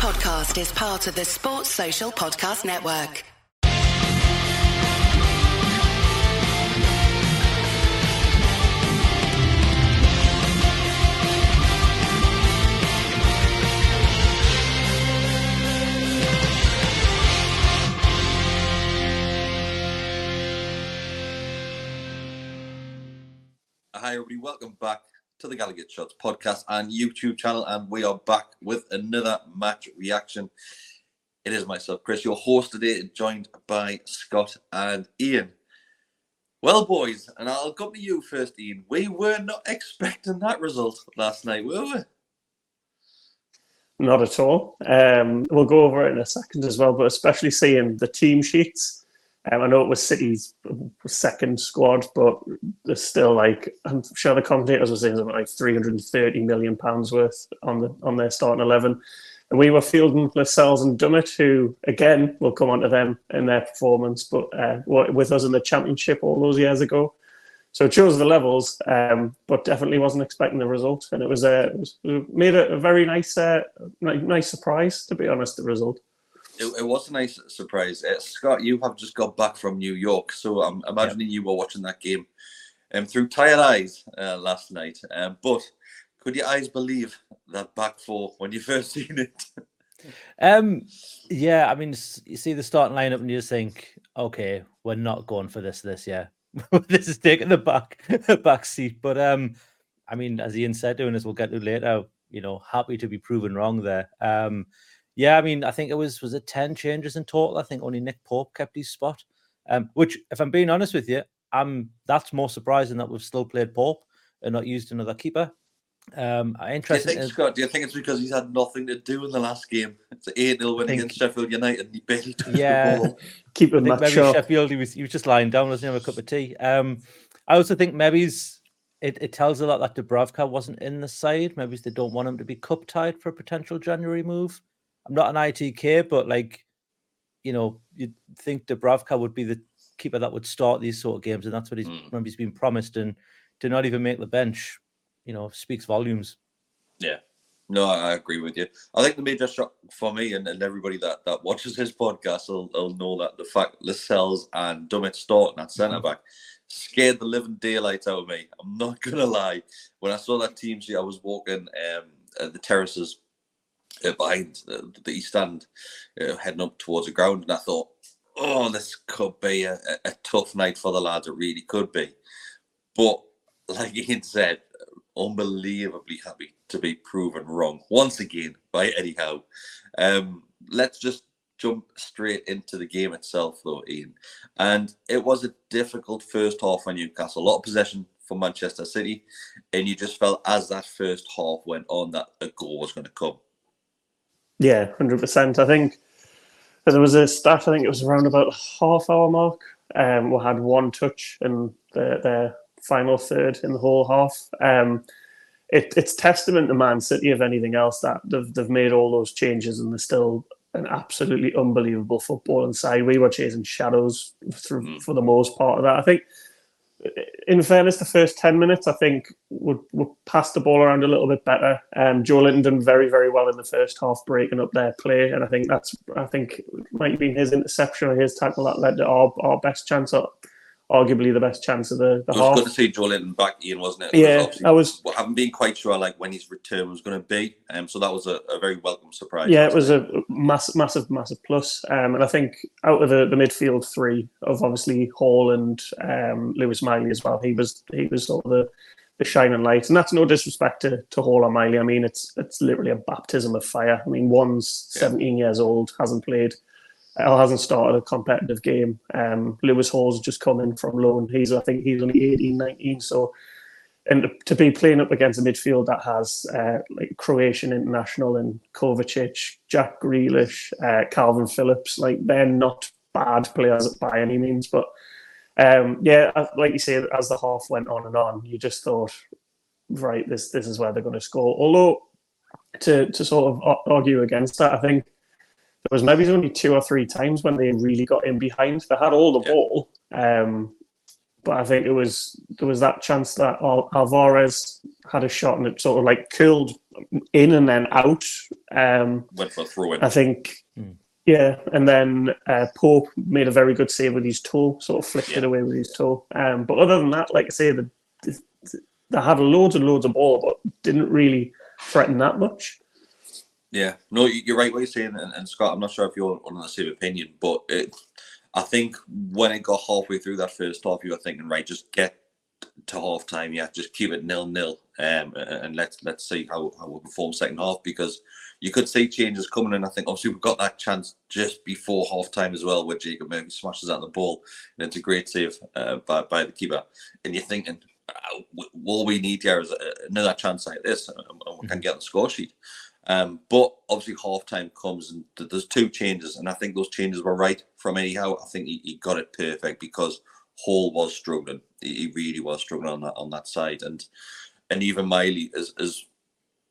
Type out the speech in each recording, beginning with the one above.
podcast is part of the Sports Social Podcast Network. Hi, everybody. Welcome back to the Gallowgate Shots podcast and YouTube channel. And we are back with another match reaction. It is myself, Kris, your host today, joined by Scott and Iain. Well, boys, and I'll come to you first, Iain. We were not expecting that result last night, were we? Not at all. Um, we'll go over it in a second as well, but especially seeing the team sheets um, I know it was City's second squad, but there's still like I'm sure the commentators were saying something like 330 million pounds worth on the on their starting eleven. And we were fielding Lascelles and Dummett, who again will come on to them in their performance, but uh, with us in the championship all those years ago. So it shows the levels, um, but definitely wasn't expecting the result, and it was, uh, it was made a, a very nice, uh, nice surprise to be honest. The result it, it was a nice surprise. Uh, Scott, you have just got back from New York, so I'm imagining you were watching that game um, through tired eyes uh, last night. Um, but could your eyes believe that back four when you first seen it? um, yeah, I mean, you see the starting lineup and you just think, okay, we're not going for this this year. this is taking the back back seat. But um, I mean, as Iain said, doing this, we'll get to later. You know, happy to be proven wrong there. Um, yeah, I mean, I think it was was it ten changes in total. I think only Nick Pope kept his spot. Um, which, if I'm being honest with you, um, that's more surprising that we've still played Pope and not used another keeper. Um, I interested. Do you think, in... Scott? Do you think it's because he's had nothing to do in the last game? It's an eight 0 win think... against Sheffield United, and he barely touched yeah, the ball. Keep him maybe sharp. Sheffield, he was he was just lying down, wasn't he, have a cup of tea. Um, I also think maybe it, it tells a lot that Dubravka wasn't in the side. Maybe they don't want him to be cup tied for a potential January move. I'm not an ITK, but like, you know, you'd think Dubravka would be the keeper that would start these sort of games, and that's what he's mm. he's been promised, and to not even make the bench, you know, speaks volumes. Yeah. No, I agree with you. I think the major shock for me and, and everybody that, that watches his podcast will, will know that the fact Lascelles and Dummett starting at centre mm-hmm. back scared the living daylight out of me. I'm not gonna lie. When I saw that team sheet, I was walking um, the terraces uh, behind the, the east stand, uh, heading up towards the ground, and I thought, oh, this could be a, a, tough night for the lads. It really could be. But like Iain said, unbelievably happy to be proven wrong once again by Eddie Howe. Um, let's just jump straight into the game itself, though, Iain. And it was a difficult first half for Newcastle. A lot of possession for Manchester City, and you just felt as that first half went on that a goal was going to come. Yeah, hundred percent. I think there was a stat. I think it was around about half hour mark. Um, we had one touch in the, the final third in the whole half. Um, it, it's testament to Man City, if anything else, that they've, they've made all those changes and they're still an absolutely unbelievable football inside. We were chasing shadows through, mm. for the most part of that. I think in fairness, the first 10 minutes, I think, would, would pass the ball around a little bit better. Um, Joelinton done very, very well in the first half, breaking up their play. And I think that's, I think, might have been his interception or his tackle that led to our, our best chance at arguably the best chance of the, the it was half. good to see Joelinton back, Iain, wasn't it? Yeah, I was. I haven't been quite sure like when his return was going to be, um, so that was a, a very welcome surprise. Yeah, it was a massive, massive, massive plus. Um, and I think out of the, the midfield three of obviously Hall and um, Lewis Miley as well, he was he was sort of the the shining light. And that's no disrespect to, to Hall or Miley. I mean, it's it's literally a baptism of fire. I mean, one's yeah. 17 years old, hasn't played Al hasn't started a competitive game. Um, Lewis Hall's just come in from loan. He's, I think, he's only 18, 19. So, and to be playing up against a midfield that has uh, like Croatian international and Kovacic, Jack Grealish, uh, Kalvin Phillips, like they're not bad players by any means. But um, yeah, like you say, as the half went on and on, you just thought, right, this this is where they're going to score. Although to to sort of argue against that, I think there was maybe only two or three times when they really got in behind. They had all the yeah. ball, um, but I think it was there was that chance that Al- Alvarez had a shot and it sort of like curled in and then out. Um, Went for a throw in. I think, Hmm. yeah. And then uh, Pope made a very good save with his toe, sort of flicked it away with his toe. Um, but other than that, like I say, the, they had loads and loads of ball, but didn't really threaten that much. Yeah, no, you- you're right what you're saying, and, and Scott, I'm not sure if you're on the same opinion, but it, I think when it got halfway through that first half, you were thinking, right, just get to half time, yeah, just keep it nil nil, um, and let's let's see how how we perform second half because you could see changes coming, and I think obviously we've got that chance just before half time as well, where Jacob Murphy smashes out the ball, and it's a great save uh, by by the keeper, and you're thinking. All we need here is another chance like this, and and we can get on the score sheet. Um, but obviously, half time comes and th- there's two changes, and I think those changes were right from Eddie Howe. I think he, he got it perfect because Hall was struggling. He, he really was struggling on that on that side, and and even Miley is is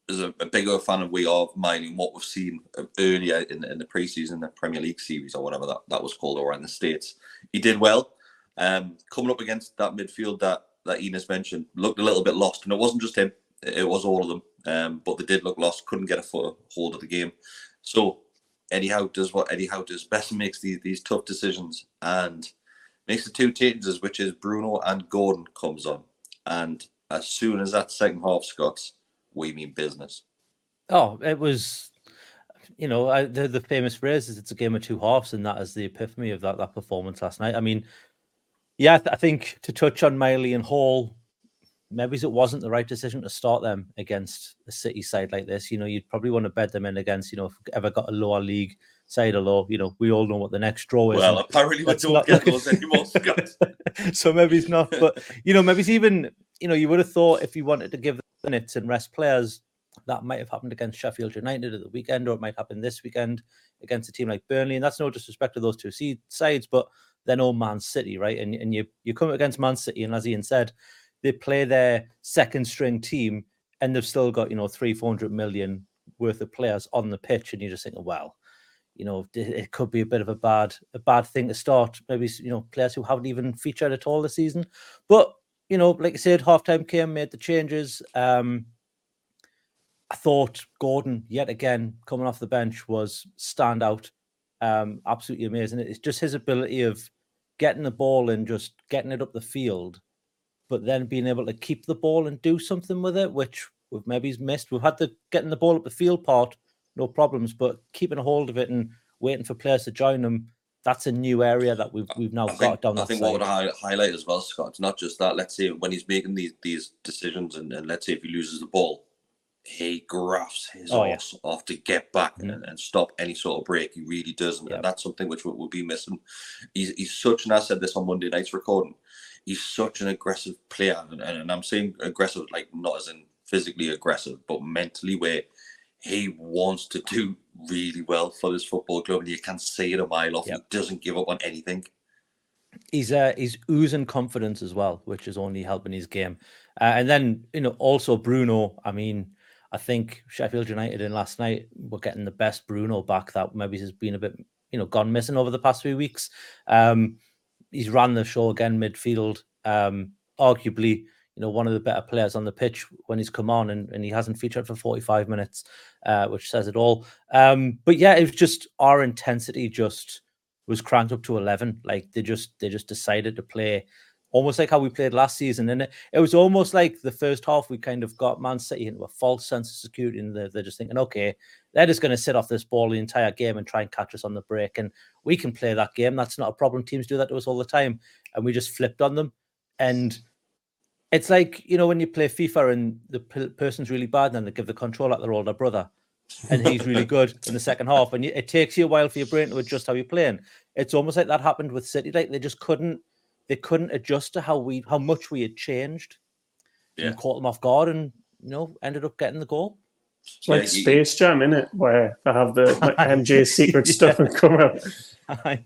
is a, a bigger fan of we are Miley what we've seen earlier in, in the preseason, the Premier League series or whatever that, that was called, or in the states. He did well. Um, coming up against that midfield that that Enos mentioned looked a little bit lost, and it wasn't just him; it, was all of them. Um, but they did look lost, couldn't get a foot hold of the game. So Eddie Howe does what Eddie Howe does best, makes these these tough decisions, and makes the two changes, which is Bruno and Gordon comes on, and as soon as that second half, Scott's, we mean business. Oh, it was, you know, I, the the famous phrase is "it's a game of two halves," and that is the epiphany of that that performance last night. I mean, yeah, I, th- I think to touch on Miley and Hall, maybe it wasn't the right decision to start them against a City side like this. You know, you'd probably want to bed them in against, you know, if ever got a lower league side, although you know we all know what the next draw is. Well, apparently we don't not get those anymore, so maybe it's not, but you know, maybe it's even you know, you would have thought if you wanted to give the minutes and rest players, that might have happened against Sheffield United at the weekend, or it might happen this weekend against a team like Burnley. And that's no disrespect to those two seed sides, but then all Man City, right? And and you you come against Man City, and as Iain said, they play their second string team, and they've still got you know three four hundred million worth of players on the pitch, and you're just thinking, well. You know, it- could be a bit of a bad, a bad thing to start. Maybe you know players who haven't even featured at all this season. But you know, like I said, halftime came, made the changes. Um, I thought Gordon, yet again, coming off the bench, was standout. Um, absolutely amazing. It's just his ability of getting the ball and just getting it up the field, but then being able to keep the ball and do something with it, which we've maybe missed. We've had the getting the ball up the field part, no problems, but keeping a hold of it and waiting for players to join them. That's a new area that we've we've now I got think, down I think side. what would hi- highlight as well, Scott, it's not just that. Let's say when he's making these these decisions, and, and let's say if he loses the ball, he grafts his Oh, yeah. off to get back Mhm. and, and stop any sort of break. He really does, and Yep. that's something which we- we'll be missing. He's he's such, and I said this on Monday night's recording. He's such an aggressive player, and, and, I'm saying aggressive, like not as in physically aggressive, but mentally, where he wants to do really well for this football club, and you can see it a mile off. Yep. He doesn't give up on anything. he's uh, he's oozing confidence as well, which is only helping his game. Uh, and then you know also Bruno. I mean, I think Sheffield United in last night were getting the best Bruno back that maybe has been a bit you know gone missing over the past few weeks. Um, he's ran the show again midfield. Um, arguably, you know, one of the better players on the pitch when he's come on, and, and he hasn't featured for 45 minutes, uh, which says it all. Um, but yeah, it was just our intensity just was cranked up to 11. Like they just they just decided to play almost like how we played last season. And it, it was almost like the first half we kind of got Man City into a false sense of security, and they're, they're just thinking, okay, they're just going to sit off this ball the entire game and try and catch us on the break. And we can play that game. That's not a problem. Teams do that to us all the time. And we just flipped on them. And it's like, you know, when you play FIFA and the p- person's really bad, and then they give the control at their older brother. and he's really good in the second half. And it takes you a while for your brain to adjust how you're playing. It's almost like that happened with City. Like they just couldn't, they couldn't adjust to how we, how much we had changed. Yeah. And caught them off guard, and you know, ended up getting the goal. It's like Yeah, you- Space Jam, in it, where they have the like, MJ's secret Yeah. stuff and come out. Aye.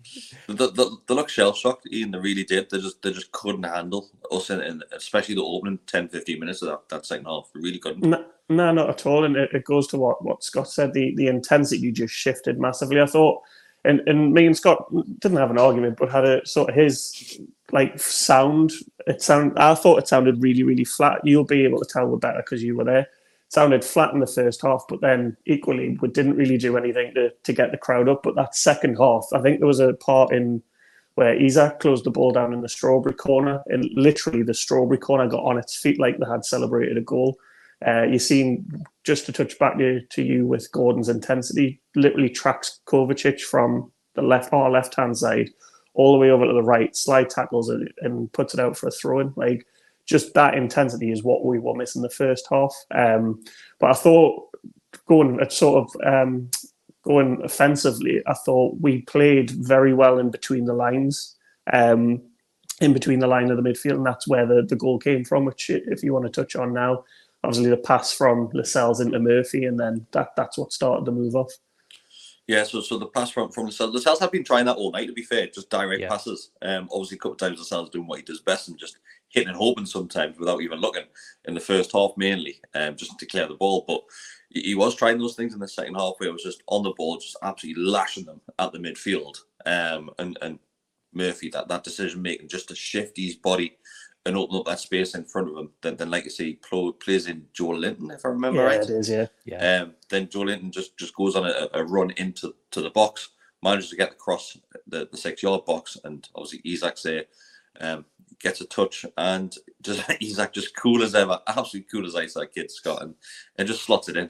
The, the, they look shell shocked, Iain. They really did. They just they just couldn't handle us, in, in especially the opening 10, 15 minutes of that, that second half. They really couldn't. No, no, not at all. And it, it goes to what, what Scott said. The the intensity just shifted massively. I thought, and, and me and Scott didn't have an argument, but had a sort of his like sound. It sound. I thought it sounded really, really flat. You'll be able to tell we're better because you were there. sounded flat in the first half, but then equally we didn't really do anything to, to get the crowd up. But that second half, I think there was a part in where Isak closed the ball down in the strawberry corner, and literally the strawberry corner got on its feet like they had celebrated a goal. Uh, you seen just to touch back to, to you with Gordon's intensity, literally tracks Kovacic from the left far left hand side all the way over to the right, slide tackles it and puts it out for a throw in. Like just that intensity is what we were missing the first half. Um, but I thought going at sort of um, going offensively, I thought we played very well in between the lines. Um, in between the line of the midfield, and that's where the, the goal came from, which if you want to touch on now, obviously the pass from Lascelles into Murphy, and then that that's what started the move off. Yeah, so so the pass from from Lascelles, Lascelles have been trying that all night. To be fair, just direct Yeah. passes. Um, obviously a couple of times Lascelles doing what he does best and just hitting and hoping sometimes without even looking. In the first half, mainly, um, just to clear the ball. But he, he was trying those things in the second half where it was just on the ball, just absolutely lashing them at the midfield. Um, and and Murphy that that decision making just to shift his body and open up that space in front of him. Then, then like you say, pl- plays in Joelinton, if I remember yeah, right. it is. Yeah, Yeah. Um, then Joelinton just, just goes on a, a run into to the box, manages to get across the, the six yard box, and obviously Isak's there, um, gets a touch, and just Isak just cool as ever, absolutely cool as ice that kid Scott, and, and just slots it in.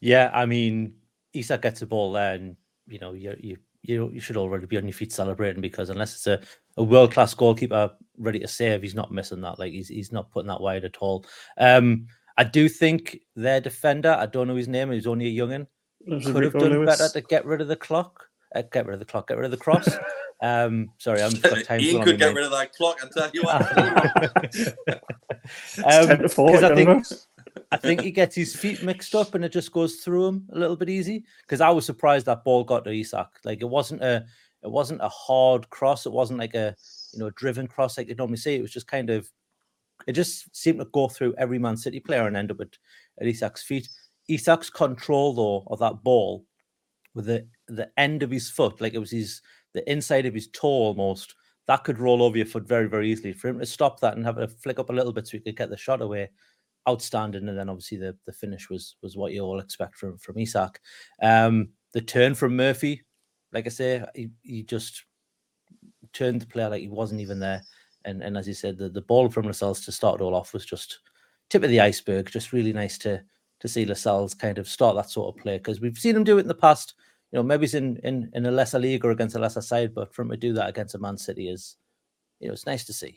Yeah, I mean, Isak gets the ball there, and you know, you you you you should already be on your feet celebrating because unless it's a, a world class goalkeeper ready to save, he's not missing that. Like he's he's not putting that wide at all. Um, I do think their defender, I don't know his name, he's only a youngin, It could have done Lewis. better to get rid of the clock. Uh, get rid of the clock, get rid of the cross. um, sorry, I'm got time Iain could get me, rid of that clock and tell you what. 10 to Um, 4, 'cause I don't think. I think he gets his feet mixed up and it just goes through him a little bit easy. Because I was surprised that ball got to Isak. Like it wasn't a it wasn't a hard cross. It wasn't like a you know driven cross like you normally see. It was just kind of it just seemed to go through every Man City player and end up at, at Isak's feet. Isak's control though of that ball with the the end of his foot, like it was his the inside of his toe almost, that could roll over your foot very, very easily. For him to stop that and have it flick up a little bit so he could get the shot away, outstanding. And then obviously the, the finish was was what you all expect from from Isak. Um, the turn from Murphy, like I say, he, he just turned the player like he wasn't even there. And and as you said, the, the ball from Lascelles to start it all off was just tip of the iceberg. Just really nice to to see Lascelles kind of start that sort of play because we've seen him do it in the past. You know, maybe it's in, in in a lesser league or against a lesser side, but for him to do that against a Man City is, you know, it's nice to see.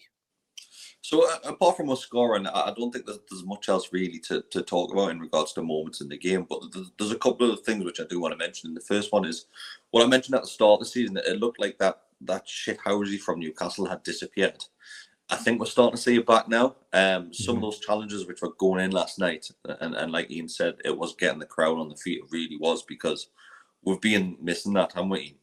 So uh, apart from us scoring, I I don't think there's, there's much else really to, to talk about in regards to moments in the game. But th- there's a couple of things which I do want to mention. And the first one is what I mentioned at the start of the season. It looked like that that shit housey from Newcastle had disappeared. I think we're starting to see it back now. Um, some of Mhm. those challenges which were going in last night, and, and like Ian said, it was getting the crowd on the feet. It really was because we've been missing that, haven't we?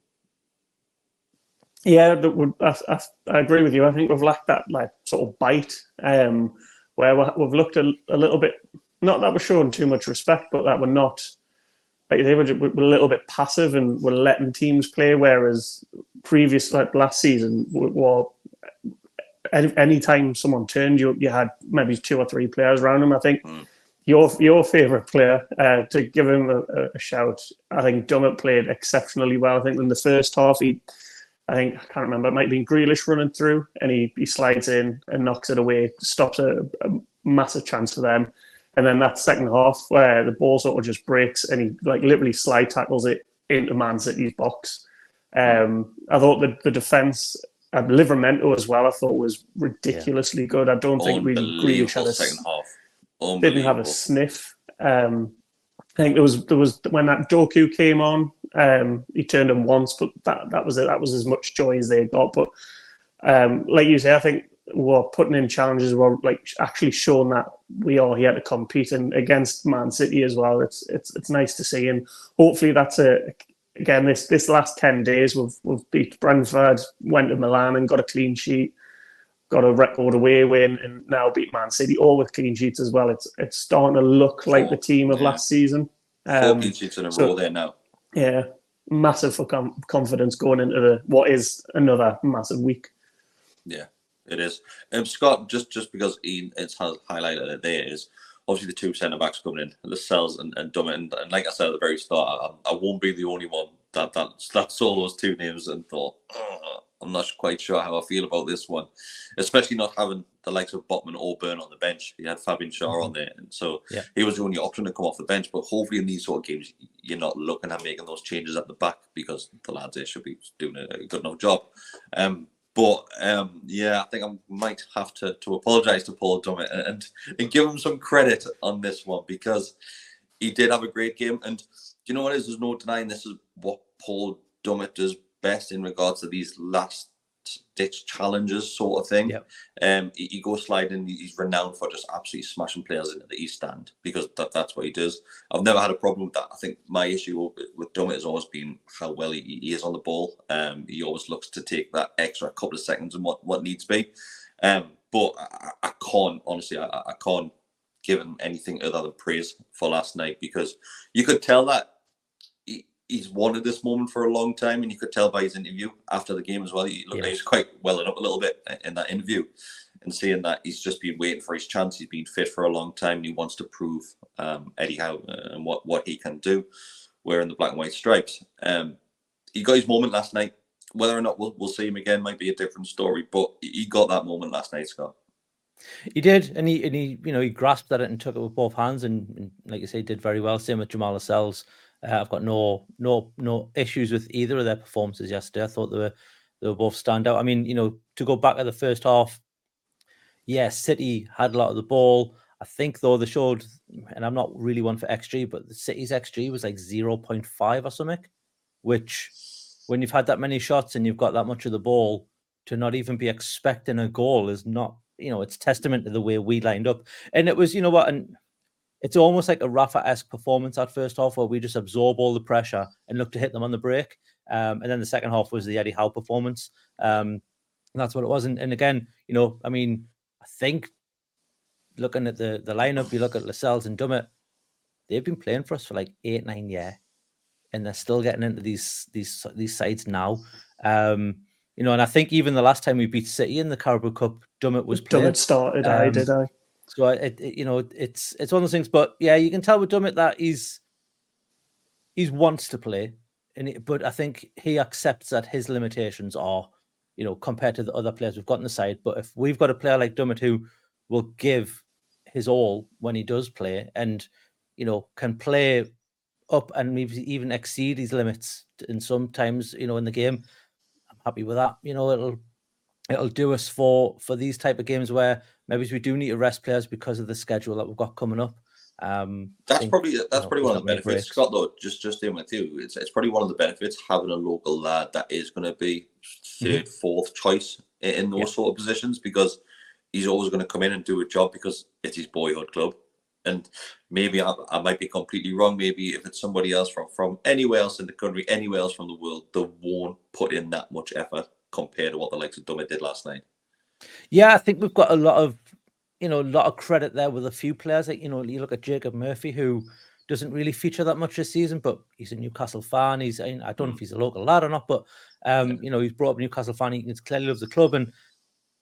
Yeah, that would, I, I, I agree with you. I think we've lacked that like sort of bite, um, where we- we've looked a, a little bit. Not that we're showing too much respect, but that we're not. Like they were, a little bit passive and we're letting teams play. Whereas previous, like last season, we were any anytime someone turned, you you had maybe two or three players around him. I think Mm. your your favorite player uh, to give him a, a- a shout. I think Dummett played exceptionally well. I think in the first half he I think I can't remember. It might be Grealish running through, and he, he slides in and knocks it away, stops a, a massive chance for them. And then that second half where the ball sort of just breaks and he like literally slide tackles it into Man City's box. Um, I thought the the defense at Livramento as well. I thought was ridiculously good. I don't think really Grealish had a second half. didn't have a sniff. Um, I think there was there was when that Doku came on, um, he turned him once, but that that was it. That was as much joy as they got. But um, like you say, I think we're putting in challenges. We're like actually showing that we are here to compete and against Man City as well. It's it's it's nice to see, and hopefully that's a again this this last ten days we've we've beat Brentford, went to Milan and got a clean sheet got a record away win and now beat Man City, all with clean sheets as well. It's it's starting to look like the team of yeah. last season. Four Um, clean sheets in a so- row there now. Yeah, massive for com- confidence going into the what is another massive week. Yeah, it is. Um, Scott, just just because Iain it's highlighted it there is obviously the two centre backs coming in, Lascelles and, and Dummett. And, like I said at the very start, I, I, won't be the only one that, that, that saw those two names and thought, I'm not quite sure how I feel about this one, especially not having the likes of Botman or Burn on the bench. He had Fabian Schär mm-hmm. on there, and so yeah. he was the only option to come off the bench. But hopefully, in these sort of games, you're not looking at making those changes at the back because the lads there should be doing a good enough job. Um, but um, yeah, I think I might have to, to apologise to Paul Dummett and, and give him some credit on this one because he did have a great game. And you know what is? There's no denying this is what Paul Dummett does best in regards to these last ditch challenges sort of thing. Yep. Um, he, he, goes sliding. He's renowned for just absolutely smashing players into the east stand because that, that's what he does. I've never had a problem with that. I think my issue with, Dummett has always been how well he, he is on the ball. Um, he always looks to take that extra couple of seconds and what what needs be. Um, but I, I can't honestly. I, I can't give him anything other than praise for last night because you could tell that he's wanted this moment for a long time, and you could tell by his interview after the game as well. He looked yeah. like he's quite welling up a little bit in that interview, and saying that he's just been waiting for his chance. He's been fit for a long time, and he wants to prove um, Eddie Howe uh, and what what he can do, wearing the black and white stripes. Um, he got his moment last night. Whether or not we'll, we'll see him again might be a different story, but he got that moment last night, Scott. He did, and he and he, you know, he grasped at it and took it with both hands, and, and like you say, did very well. Same with Jamal Lascelles. Uh, I've got no no no issues with either of their performances yesterday. I thought they were they were both stand out. I mean, you know, to go back at the first half, yeah, City had a lot of the ball. I think though they showed, and I'm not really one for XG, but the City's XG was like 0.5 or something, which when you've had that many shots and you've got that much of the ball, to not even be expecting a goal is not, you know, it's testament to the way we lined up. And it was, you know what, and it's almost like a Rafa-esque performance at first half where we just absorb all the pressure and look to hit them on the break. Um, and then the second half was the Eddie Howe performance. Um, that's what it was. And, and again, you know, I mean, I think looking at the the lineup, you look at Lascelles and Dummett, they've been playing for us for like eight, nine years. And they're still getting into these these these sides now. Um, you know, and I think even the last time we beat City in the Carabao Cup, Dummett was playing. Dummett started, um, I did I. So it, it, you know, it's it's one of those things. But yeah, you can tell with Dummett that he's he's wants to play, and it, but I think he accepts that his limitations are, you know, compared to the other players we've got on the side. But if we've got a player like Dummett who will give his all when he does play, and you know, can play up and maybe even exceed his limits, and sometimes you know in the game, I'm happy with that. You know, it'll it'll do us for for these type of games where maybe we do need to rest players because of the schedule that we've got coming up. Um, that's think, probably that's you know, probably one of the benefits, Scott. Though, just just in with you, it's it's probably one of the benefits having a local lad that is going to be 3rd mm-hmm. fourth choice in, in those yeah. sort of positions because he's always going to come in and do a job because it's his boyhood club. And maybe I, I, might be completely wrong. Maybe if it's somebody else from from anywhere else in the country, anywhere else from the world, they won't put in that much effort compared to what the likes of Dummett did last night. Yeah, I think we've got a lot of, you know, a lot of credit there with a few players. Like, you know, you look at Jacob Murphy, who doesn't really feature that much this season, but he's a Newcastle fan. He's, I don't know if mm. he's a local lad or not, but, um, you know, he's brought up Newcastle fan. He clearly loves the club and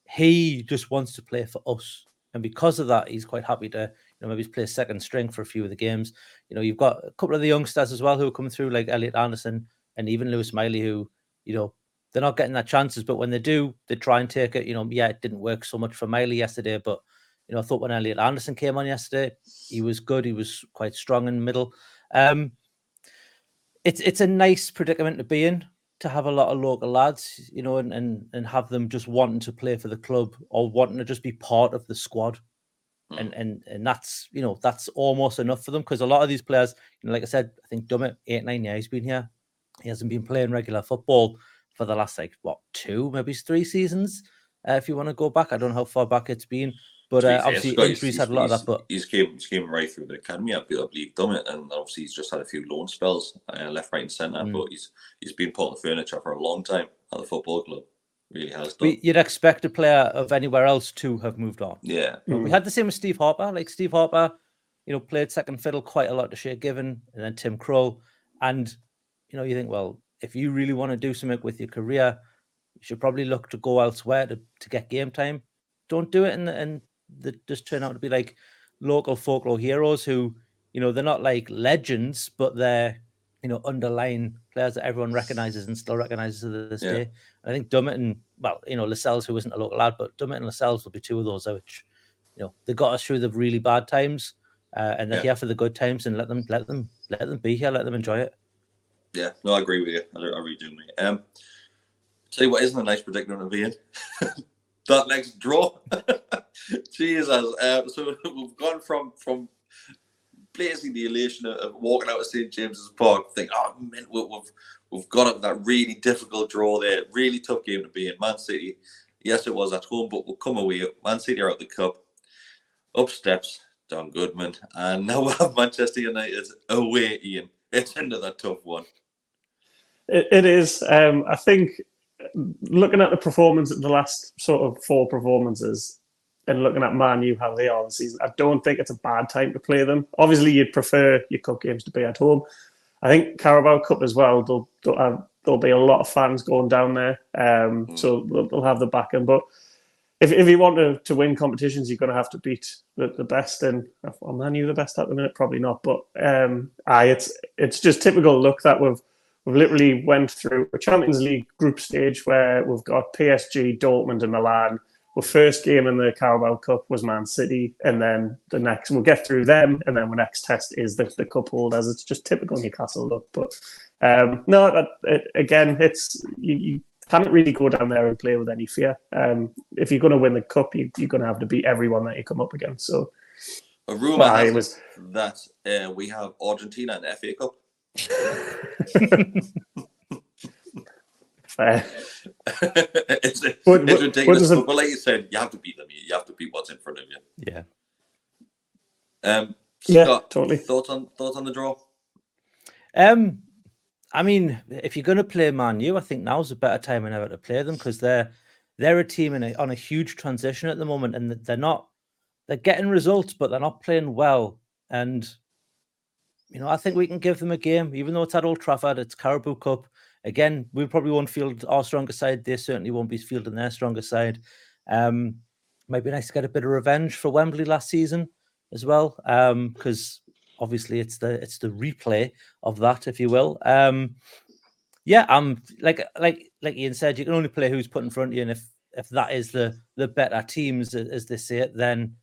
he just wants to play for us. And because of that, he's quite happy to, you know, maybe play second string for a few of the games. You know, you've got a couple of the youngsters as well who are coming through, like Elliot Anderson and even Lewis Miley, who, you know, they're not getting that chances, but when they do, they try and take it. You know, yeah, it didn't work so much for Miley yesterday, but you know, I thought when Elliot Anderson came on yesterday, he was good. He was quite strong in the middle. Um, it's it's a nice predicament to be in to have a lot of local lads, you know, and and and have them just wanting to play for the club or wanting to just be part of the squad. Mm. And and and that's you know that's almost enough for them because a lot of these players, you know, like I said, I think Dummett eight nine years he's been here, he hasn't been playing regular football for the last like what two, maybe three seasons. Uh, if you want to go back, I don't know how far back it's been, but uh, obviously yeah, injuries had a lot of that. But he's came, he's came right through the academy. I believe done it, and obviously he's just had a few loan spells, uh, left, right, and centre. Mm. But he's he's been part of the furniture for a long time at the football club. Really has done. You'd expect a player of anywhere else to have moved on. Yeah, mm. we had the same with Steve Harper. Like Steve Harper, you know, played second fiddle quite a lot to Shay Given, and then Tim Krul, and you know, you think, well, if you really want to do something with your career, you should probably look to go elsewhere to, to get game time. Don't do it and and the, just turn out to be like local folklore heroes who, you know, they're not like legends, but they're you know underlying players that everyone recognizes and still recognizes to this Yeah. day. I think Dummett and well, you know, Lascelles, who isn't a local lad, but Dummett and Lascelles will be two of those which, you know, they got us through the really bad times, uh, and they're Yeah. here for the good times, and let them let them let them be here, let them enjoy it. Yeah, no, I agree with you. I, I really do, mate. Um, tell you what, isn't a nice predicament to be in? that next draw. Jesus. Uh, so we've gone from from basically the elation of, of walking out of St James's Park, think, oh man, we, we've we've got up that really difficult draw there, really tough game to be in. Man City, yes, it was at home, but we'll come away. Man City are out the cup, up steps, Don Goodman, and now we have Manchester United away, Iain. It's another tough one. It, it is. Um, I think looking at the performance of the last sort of four performances and looking at Man U how they are this season, I don't think it's a bad time to play them. Obviously, you'd prefer your cup games to be at home. I think Carabao Cup as well. They'll, they'll have, there'll be a lot of fans going down there, um, Mm. so they'll, they'll have the backing. But if, if you want to, to win competitions, you're going to have to beat the, the best. And are Man U the best at the minute? Probably not. But um, aye, it's it's just typical luck that we've we've literally went through a Champions League group stage where we've got PSG, Dortmund, and Milan. Our first game in the Carabao Cup was Man City, and then the next we'll get through them, and then the next test is the, the cup holders. As it's just typical Newcastle luck. But um, no, that, it, again, it's you, you can't really go down there and play with any fear. Um, if you're going to win the cup, you, you're going to have to beat everyone that you come up against. So A rumor Well, has it it was- that uh, we have Argentina in the FA Cup. Fair. it's, it's What- what- what ridiculous. it- but, but like you said, you have to beat them. You, you have to beat what's in front of you. Yeah. Um, Yeah, Scott, totally. Thoughts on thoughts on the draw? Um, I mean, if you're going to play Man U, I think now's a better time than ever to play them because they're they're a team in a, on a huge transition at the moment, and they're not they're getting results, but they're not playing well. And you know, I think we can give them a game, even though it's at Old Trafford, it's Carabao Cup. Again, we probably won't field our stronger side. They certainly won't be fielding their stronger side. Um, might be nice to get a bit of revenge for Wembley last season as well, because obviously it's the it's the replay of that, if you will. Um, yeah, I'm like like like Iain said, you can only play who's put in front of you, and if if that is the the better teams as they say it, then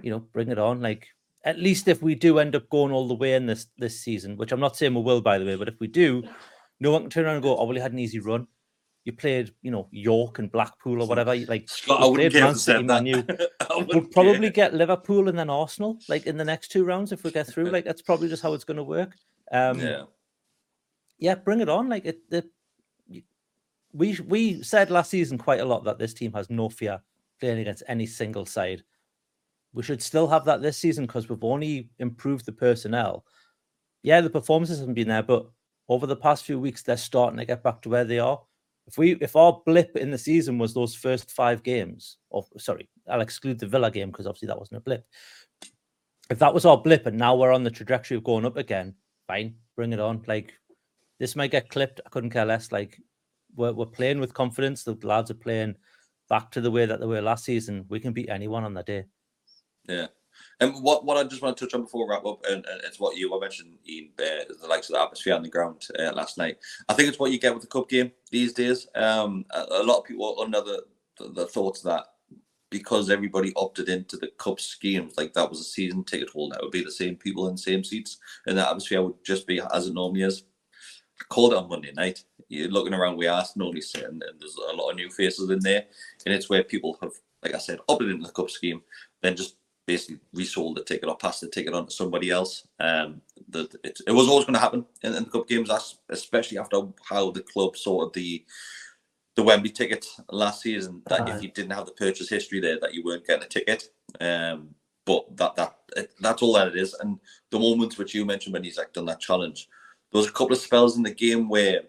you know bring it on. Like at least if we do end up going all the way in this this season, which I'm not saying we will, by the way, but if we do, no one can turn around and go, "Oh, well, you had an easy run." You played, you know, York and Blackpool or whatever. Like Scott, I wouldn't played care Man if City, said Man that. U. I We'll probably get Liverpool and then Arsenal, like in the next two rounds if we get through. Like that's probably just how it's going to work. Um, yeah. yeah, bring it on. Like it, the we we said last season quite a lot that this team has no fear playing against any single side. We should still have that this season because we've only improved the personnel. Yeah, the performances haven't been there, but over the past few weeks, they're starting to get back to where they are. If we if our blip in the season was those first five games, or sorry, I'll exclude the Villa game because obviously that wasn't a blip. If that was our blip and now we're on the trajectory of going up again, fine, bring it on. Like this might get clipped. I couldn't care less. Like we're, we're playing with confidence. The lads are playing back to the way that they were last season. We can beat anyone on that day. Yeah. And what, what I just want to touch on before we wrap up, and, and it's what you I mentioned, Iain, uh, the likes of the atmosphere on the ground uh, last night. I think it's what you get with the cup game these days. Um, a, a lot of people are under the, the, the thoughts that because everybody opted into the cup schemes, like that was a season ticket holder, it would be the same people in the same seats, and the atmosphere would just be as it normally is. Called it on Monday night. You're looking around where Arsenal normally sit, and, and there's a lot of new faces in there, and it's where people have, like I said, opted into the cup scheme, then just basically resold the ticket or passed the ticket on to somebody else. Um, the, it, it was always going to happen in, in the cup games, that's especially after how the club sorted the the Wembley ticket last season. That Aye. if you didn't have the purchase history there, that you weren't getting a ticket. Um, but that that it, that's all that it is. And the moments which you mentioned when he's like done that challenge, there was a couple of spells in the game where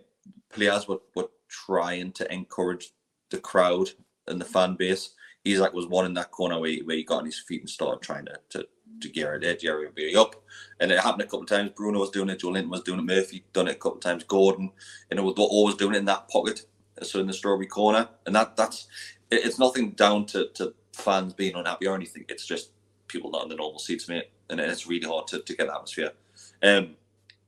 players were, were trying to encourage the crowd and the fan base. Isak was one in that corner where he, where he got on his feet and started trying to to, to gear it, edge everybody up. And it happened a couple of times. Bruno was doing it, Joelinton was doing it, Murphy done it a couple of times, Gordon, and it was always doing it in that pocket, so in the strawberry corner. And that that's it, it's nothing down to, to fans being unhappy or anything. It's just people not in the normal seats, mate, and it's really hard to, to get atmosphere. Um,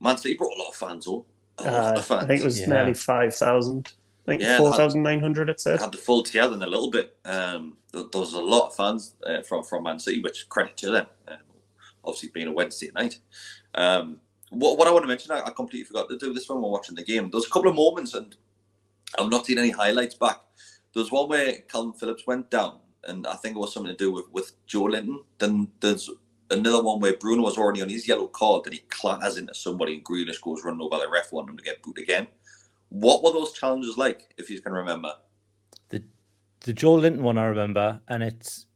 Man City brought a lot of fans on. Uh. I think it was Yeah. nearly five thousand. I think Yeah, four thousand nine hundred. It said. had the full together in a little bit. Um, there, there was a lot of fans uh, from from Man City, which credit to them. Um, obviously, being a Wednesday night. Um, what, what I want to mention, I, I completely forgot to do this when we're watching the game. There's a couple of moments, and I've not seen any highlights back. There's one where Kalvin Phillips went down, and I think it was something to do with, with Joelinton. Then there's another one where Bruno was already on his yellow card, then he clatters into somebody, and Grealish goes running over the ref, wanting him to get booed again. What were those challenges like, if you can remember? the the Joelinton one I remember, and it's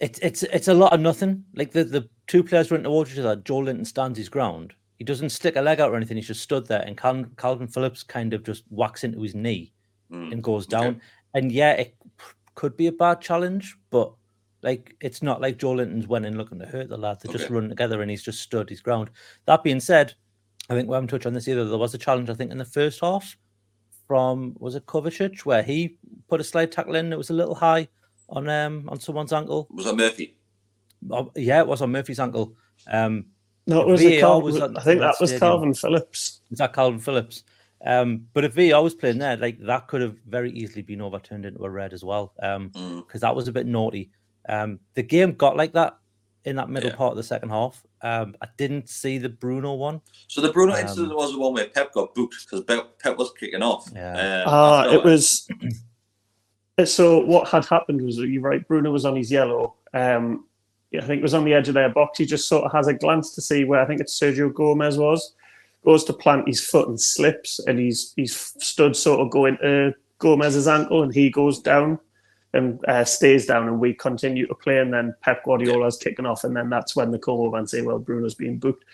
it's it's it's a lot of nothing. Like the the two players running towards each other. Joelinton stands his ground. He doesn't stick a leg out or anything. He's just stood there, and Kalvin, Kalvin Phillips kind of just whacks into his knee Mm. and goes okay. down. And yeah, it could be a bad challenge, but like it's not like Joelinton's went in looking to hurt the lad. They just Okay. run together, and he's just stood his ground. That being said, I think we haven't touched on this either. There was a challenge, I think, in the first half from was it Kovacic where he put a slide tackle in. It was a little high on um on someone's ankle. Was that Murphy? Oh, yeah, it was on Murphy's ankle. Um, No, it was VAR a Kalvin, was at I think Red that was Stadium. Kalvin Phillips. is that Kalvin Phillips? Um, but if VAR was playing there, like that could have very easily been overturned into a red as well. Um, Mm. because that was a bit naughty. Um, the game got like that in that middle Yeah. part of the second half. Um, I didn't see the Bruno one. So the Bruno Um, incident was the one where Pep got booked because Pep, Pep was kicking off. Yeah. Um, Ah, it was. So what had happened was you're right. Bruno was on his yellow. Um, yeah, I think it was on the edge of their box. He just sort of has a glance to see where I think it's Sergio Gomez was. Goes to plant his foot and slips, and he's he's stood sort of going to Gomez's ankle, and he goes down and uh, stays down, and we continue to play. And then Pep Guardiola's kicking off, and then that's when the call over and say, "Well, Bruno's being booked."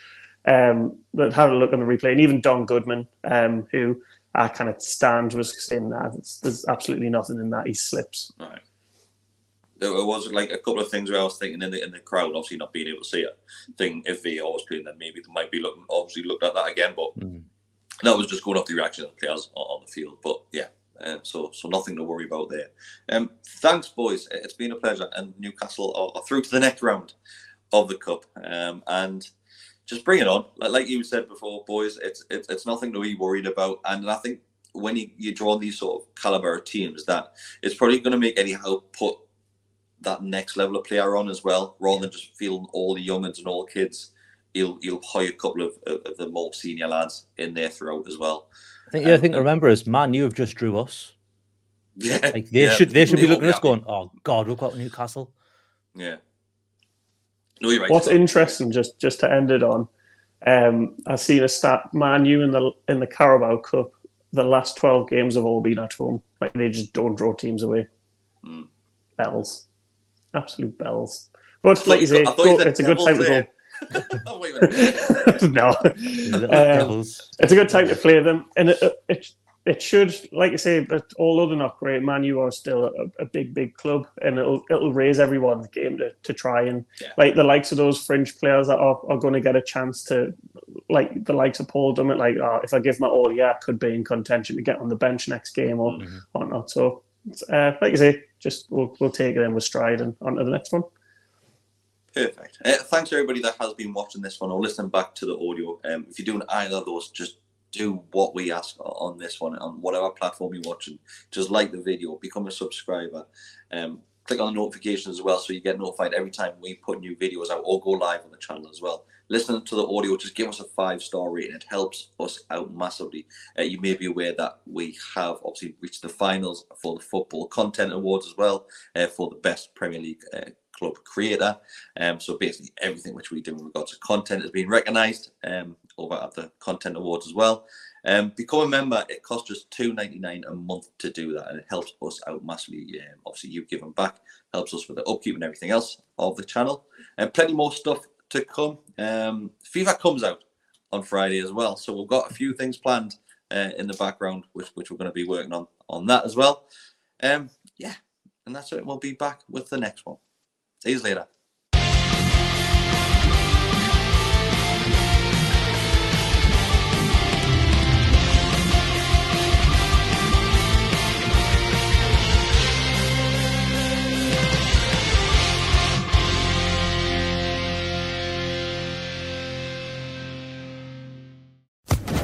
Um, but have a look on the replay, and even Don Goodman, um, who I kind of stand was saying that there's absolutely nothing in that. He slips. Right. There was like a couple of things where I was thinking in the in the crowd, obviously not being able to see it. Thing if VAR was playing, then maybe they might be looking obviously looked at that again. But Mm. that was just going off the reaction of the players on, on the field. But yeah, um, so so nothing to worry about there. Um, thanks, boys. It's been a pleasure, and Newcastle are, are through to the next round of the cup. Um, and just bring it on. Like, like you said before, boys, it's, it's it's nothing to be worried about. And I think when you, you draw these sort of caliber teams, that it's probably going to make Eddie Howe put that next level of player on as well, rather than just feeling all the youngins and all kids. You'll you'll hire a couple of, of the more senior lads in there throughout as well. I think the other thing to remember is Man you have just drew us. Yeah, Like they yeah, should they should be looking at us happy. going, Oh God, we've got Newcastle. Yeah. No, you're right. What's interesting, just just to end it on, um, I've seen a stat: Man U in the in the Carabao Cup, the last twelve games have all been at home. Like they just don't draw teams away. Mm. Bells, absolute bells. But like you you say, got- I thought you go- said it's a good Devils time to there. go. Oh, wait a minute. no, Um, it's a good time to play them, and it it, it should, like you say, but although they're not great, Man U are still a, a big big club, and it'll it'll raise everyone's game to, to try and Yeah. like the likes of those fringe players that are, are going to get a chance to like the likes of Paul Dummett, like oh, if I give my all, yeah, I could be in contention to get on the bench next game or Mhm. whatnot. So, uh, like you say, just we'll we'll take it in with stride and on to the next one. Perfect. Uh, thanks everybody that has been watching this one or listening back to the audio. Um, if you're doing either of those, just do what we ask on this one on whatever platform you're watching. Just like the video, become a subscriber, um, click on the notifications as well so you get notified every time we put new videos out or go live on the channel as well. Listening to the audio, just give us a five star rating. It helps us out massively. Uh, you may be aware that we have obviously reached the finals for the Football Content Awards as well uh, for the best Premier League uh, club creator. Um, so basically, everything which we do in regards to content has been recognised um, over at the Content Awards as well. Um, become a member. It costs just two ninety nine a month to do that, and it helps us out massively. Um, obviously, you've given back, helps us with the upkeep and everything else of the channel, and plenty more stuff to come. Um, FIFA comes out on Friday as well, so we've got a few things planned uh, in the background, which which we're going to be working on on that as well. Um, yeah, and that's it. We'll be back with the next one. See you later.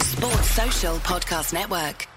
Sports Social Podcast Network.